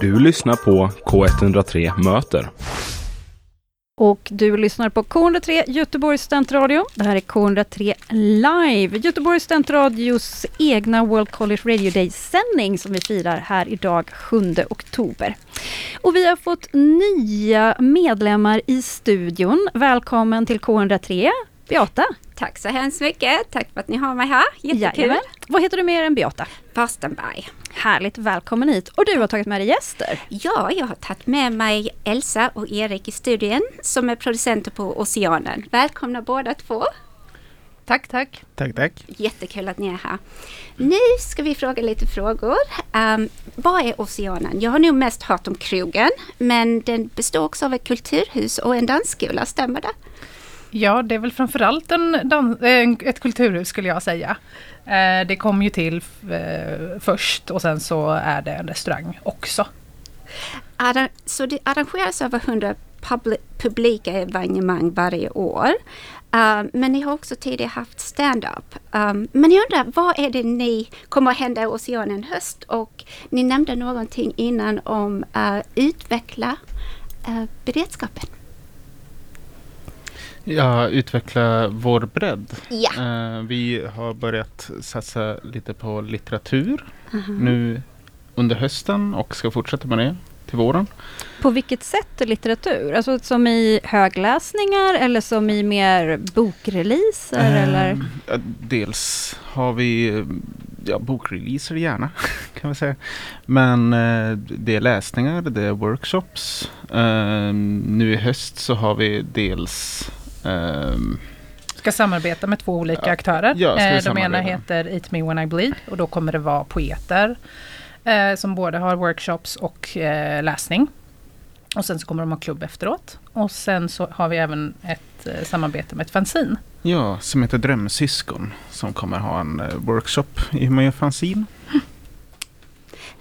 Du lyssnar på K103 Möter. Och du lyssnar på K103 Göteborgs studentradio. Det här är K103 Live, Göteborgs studentradios egna World College Radio Day-sändning som vi firar här idag 7 oktober. Och vi har fått nya medlemmar i studion. Välkommen till K103, Beata. Tack så hemskt mycket. Tack för att ni har mig här. Jättekul. Jajamän. Vad heter du mer än Beata? Farstenberg. Härligt, välkommen hit. Och du har tagit med dig gäster. Ja, jag har tagit med mig Elsa och Erik i studien som är producenter på Oceanen. Välkomna båda två. Tack, tack. Tack, tack. Jättekul att ni är här. Nu ska vi fråga lite frågor. Um, vad är Oceanen? Jag har nog mest hört om krogen, men den består också av ett kulturhus och en dansskola, stämmer det? Ja, det är väl framförallt eh, en ett kulturhus skulle jag säga. Eh, det kom ju till eh, först och sen så är det en restaurang också. Så det arrangeras över 100 publika evenemang varje år. Uh, men ni har också tidigare haft stand-up. Um, men jag undrar, vad är det ni kommer att hända i Oceanen höst? Och ni nämnde någonting innan om uh, utveckla uh, beredskapen. Ja, utveckla vår bredd. Uh, vi har börjat satsa lite på litteratur uh -huh. nu under hösten och ska fortsätta med det till våren. På vilket sätt litteratur? Alltså som i högläsningar eller som i mer bokreleaser? Uh, eller? Dels har vi ja, bokreleaser gärna kan vi säga. Men uh, det är läsningar, det är workshops. Uh, nu i höst så har vi dels Um, ska samarbeta med två olika ja, aktörer. Ja, eh, de ena heter Eat Me When I Bleed och då kommer det vara poeter eh, som både har workshops och eh, läsning. Och sen så kommer de ha klubb efteråt. Och sen så har vi även ett eh, samarbete med ett fanzine. Ja, som heter Drömsyskon som kommer ha en eh, workshop i hur man gör fanzine.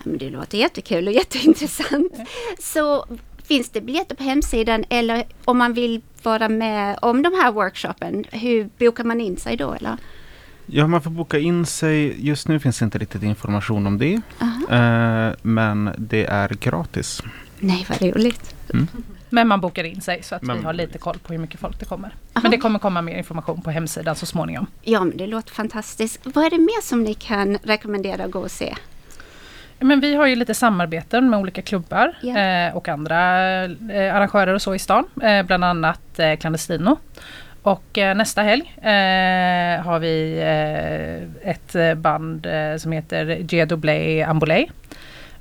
Men det låter jättekul och jätteintressant. Så finns det biljetter på hemsidan eller om man vill vara med om de här workshopen, hur bokar man in sig då eller? Ja, man får boka in sig. Just nu finns inte riktigt information om det. Eh, men det är gratis. Nej, vad roligt. Mm. Men man bokar in sig så att men, vi har lite koll på hur mycket folk det kommer. Aha. Men det kommer komma mer information på hemsidan så småningom. Ja, men det låter fantastiskt. Vad är det mer som ni kan rekommendera att gå och se? Men vi har ju lite samarbeten med olika klubbar yeah. eh, och andra eh, arrangörer och så i stan. Eh, bland annat eh, Clandestino. Och nästa helg har vi ett band som heter G Ambolay.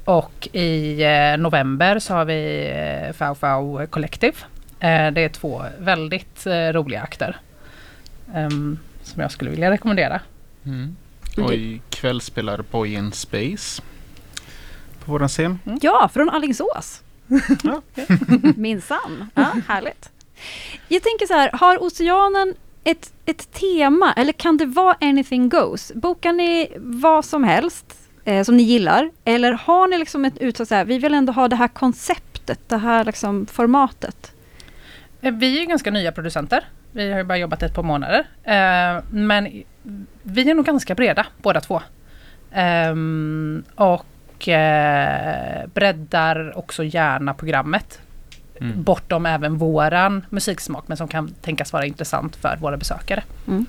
Och i november så har vi eh, Fau Fau Collective. det är två väldigt roliga akter. Ehm, som jag skulle vilja rekommendera. Mm. Och ikväll spelar Boy in Space på våran scen. Mm. Ja, från Alingsås. ja. Minsann. Ja, härligt. Jag tänker så här, har Oceanen ett, ett tema eller kan det vara anything goes? Bokar ni vad som helst eh, som ni gillar? Eller har ni liksom ett uttryck så här, vi vill ändå ha det här konceptet, det här liksom formatet? Eh, vi är ju ganska nya producenter. Vi har ju bara jobbat ett par månader. Eh, men vi är nog ganska breda båda två. Um, och och eh, breddar också gärna programmet. Mm. Bortom även våran musiksmak men som kan tänkas vara intressant för våra besökare. Mm.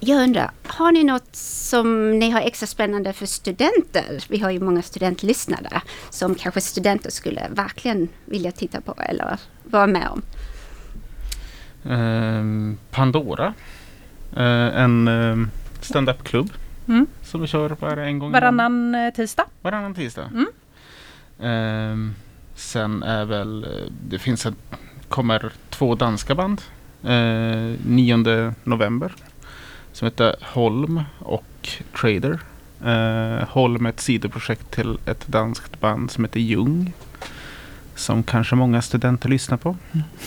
Jag undrar, har ni något som ni har extra spännande för studenter? Vi har ju många studentlyssnare som kanske studenter skulle verkligen vilja titta på eller vara med om. Um, Pandora, uh, en uh, stand-up-klubb Mm. Som vi kör bara en gång Varannan. Eh, tisdag. Varannan tisdag. Mm. Um, sen är väl, eh, det finns ett, kommer två danska band. Uh, 9 november. Som heter Holm och Trader. Uh, Holm är ett sidoprojekt till ett danskt band som heter Jung. Som kanske många studenter lyssnar på.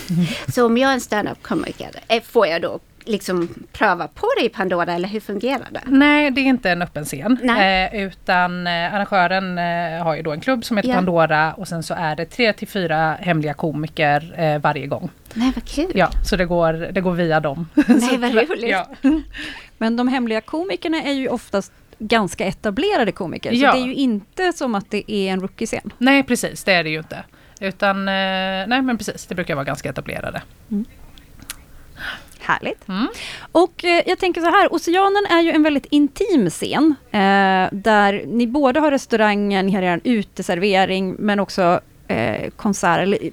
Så om jag är en standup-komiker, får jag då liksom pröva på det i Pandora eller hur fungerar det? Nej, det är inte en öppen scen. Eh, utan eh, arrangören eh, har ju då en klubb som heter yeah. Pandora och sen så är det tre till fyra hemliga komiker eh, varje gång. Nej, vad kul! Ja, så det går, det går via dem. Nej, vad roligt! ja. Men de hemliga komikerna är ju oftast ganska etablerade komiker. Ja. Så det är ju inte som att det är en rookie-scen. Nej precis, det är det ju inte. Utan, nej men precis, det brukar vara ganska etablerade. Härligt. Mm. Och eh, jag tänker så här, Oceanen är ju en väldigt intim scen. Eh, där ni både har restaurangen, ni har er uteservering, men också eh, konsert, eller eh,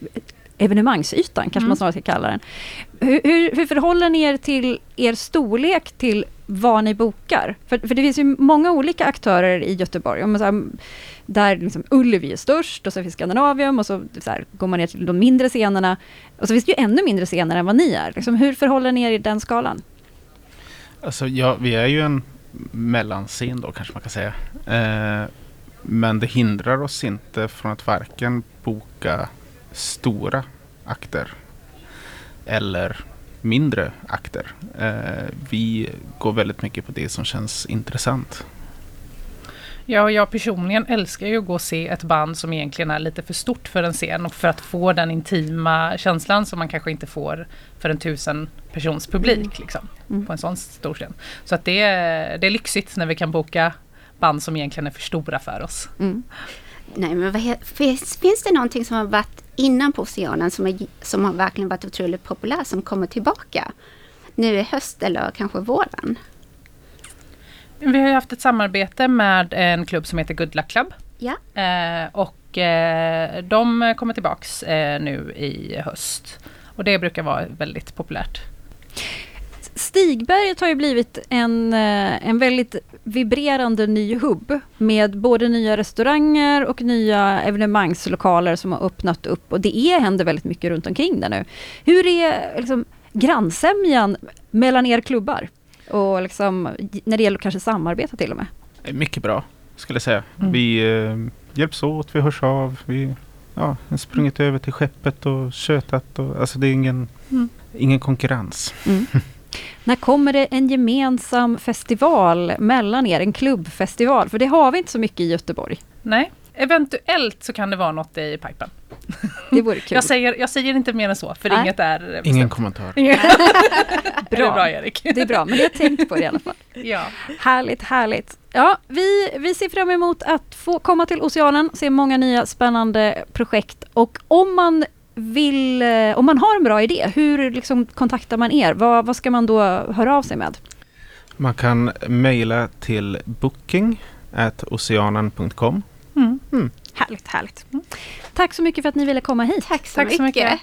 evenemangsytan kanske Mm. man snarare ska kalla den. Hur, hur, hur förhåller ni er till er storlek till vad ni bokar? För, för det finns ju många olika aktörer i Göteborg. Om man så här, där liksom Ullevi är störst och så finns Skandinavium och så, så här, går man ner till de mindre scenerna. Och så finns det ju ännu mindre scener än vad ni är. Liksom, hur förhåller ni er i den skalan? Alltså, ja, vi är ju en mellanscen då kanske man kan säga. Eh, men det hindrar oss inte från att varken boka stora akter eller mindre akter. Eh, vi går väldigt mycket på det som känns intressant. Ja, och jag personligen älskar ju att gå och se ett band som egentligen är lite för stort för en scen och för att få den intima känslan som man kanske inte får för en tusen persons publik liksom, Mm. på en sån stor scen. Så att det, är, det är lyxigt när vi kan boka band som egentligen är för stora för oss. Mm. Nej, men vad, finns, finns det någonting som har varit innan på Oceanen som, är, som har verkligen varit otroligt populärt som kommer tillbaka? Nu i höst eller kanske våren? Vi har ju haft ett samarbete med en klubb som heter Good Luck Club. Ja. Eh, och eh, de kommer tillbaks eh, nu i höst. Och det brukar vara väldigt populärt. Stigberget har ju blivit en, eh, en väldigt vibrerande ny hubb med både nya restauranger och nya evenemangslokaler som har öppnat upp och det är, händer väldigt mycket runt omkring där nu. Hur är liksom, grannsämjan mellan er klubbar? Och liksom, när det gäller kanske samarbeta till och med. Mycket bra skulle jag säga. Mm. Vi eh, hjälps åt, vi hörs av. Vi ja, sprungit över till skeppet och tjötat. Och, alltså det är ingen, Mm. ingen konkurrens. När kommer det en gemensam festival mellan er, en klubbfestival? För det har vi inte så mycket i Göteborg. Nej, eventuellt så kan det vara något i pipen. Det vore kul. Jag säger, jag säger inte mer än så, för Nej. inget är bestämt. Ingen kommentar. Är det Bra. bra Erik? Det är bra, men jag har tänkt på det i alla fall. ja. Härligt, härligt. Ja, vi, vi ser fram emot att få komma till Oceanen, se många nya spännande projekt och om man vill, eh, om man har en bra idé, hur liksom kontaktar man er? Vad, vad ska man då höra av sig med? Man kan mejla till booking at oceanen.com. Mm. Härligt, härligt. Tack så mycket för att ni ville komma hit. Tack så Tack så mycket. mycket.